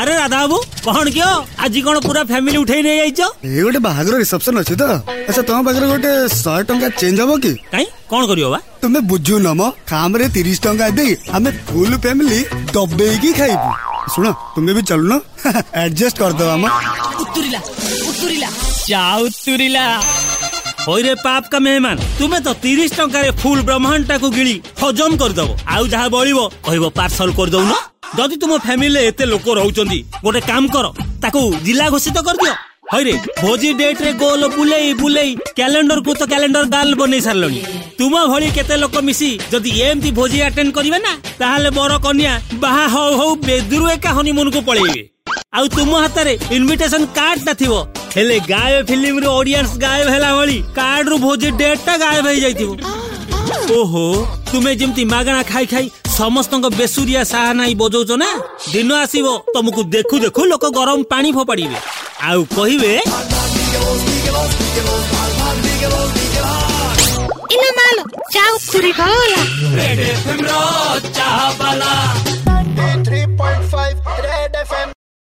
আরে রাধা বাবু কখন কিও আজি কোন পুরা ফ্যামিলি উঠাই নিয়ে যাইছ এই গোটে বাহাগর রিসেপশন আছে তো আচ্ছা তোমার পাখরে গোটে 100 টাকা চেঞ্জ হবো কি কাই কোন করিও বা তুমি বুঝু নম খামরে 30 টাকা দেই আমি ফুল ফ্যামিলি দবেইকি খাইবু ଶୁଣ ତୁମେ ବି ଚାଲୁନ ଆଡଜଷ୍ଟ କରିଦେବା ଆମ ଉତୁରିଲା ଉତୁରିଲା ଚା ଉତୁରିଲା ହୋଇରେ ପାପ କା ମେହମାନ ତୁମେ ତ ତିରିଶ ଟଙ୍କାରେ ଫୁଲ ବ୍ରହ୍ମାଣ୍ଡଟାକୁ ଗିଳି ହଜମ କରିଦବ ଆଉ ଯାହା ବଳିବ କହିବ ପାର୍ସଲ କରିଦଉନ ଯଦି ତୁମ ଫ୍ୟାମିଲିରେ ଏତେ ଲୋକ ରହୁଛନ୍ତି ଗୋଟେ କାମ କର ତାକୁ ଜିଲ୍ଲା ଘୋଷିତ କରିଦିଅ ହଇରେ ଭୋଜି ଡେଟ୍ରେ ଗୋଲ ବୁଲେଇ ବୁଲେଇ କ୍ୟାଲେଣ୍ଡରକୁ ତ କ୍ୟାଲେଣ୍ଡର ଗାର୍ଲ ବନେଇ ସାରିଲଣି ତୁମ ଭଳି କେତେ ଲୋକ ମିଶି ଯଦି ଏମିତି ଭୋଜି ଆଟେଣ୍ଡ କରିବେ ନା ତାହେଲେ ବର କନ୍ୟା ବାହା ହଉ ହଉ ବେଦୁରୁ ଏକା ହନିମୁନକୁ ପଳେଇବେ ଆଉ ତୁମ ହାତରେ ଇନଭିଟେସନ କାର୍ଡ ଥିବ ହେଲେ ଗାୟବ ଫିଲ୍ମରୁ ଅଡିଏନ୍ସ ଗାୟବ ହେଲା ଭଳି କାର୍ଡରୁ ଭୋଜି ଡେଟ୍ଟା ଗାୟବ ହେଇଯାଇଥିବ ଓହୋ ତୁମେ ଯେମିତି ମାଗଣା ଖାଇ ଖାଇ ସମସ୍ତଙ୍କ ବେସୁରିଆ ସାହା ନାଇଁ ବଜଉଛ ନା ଦିନ ଆସିବ ତମକୁ ଦେଖୁ ଦେଖୁ ଲୋକ ଗରମ ପାଣି ଫୋପାଡ଼ିବେ ଆଉ କହିବେ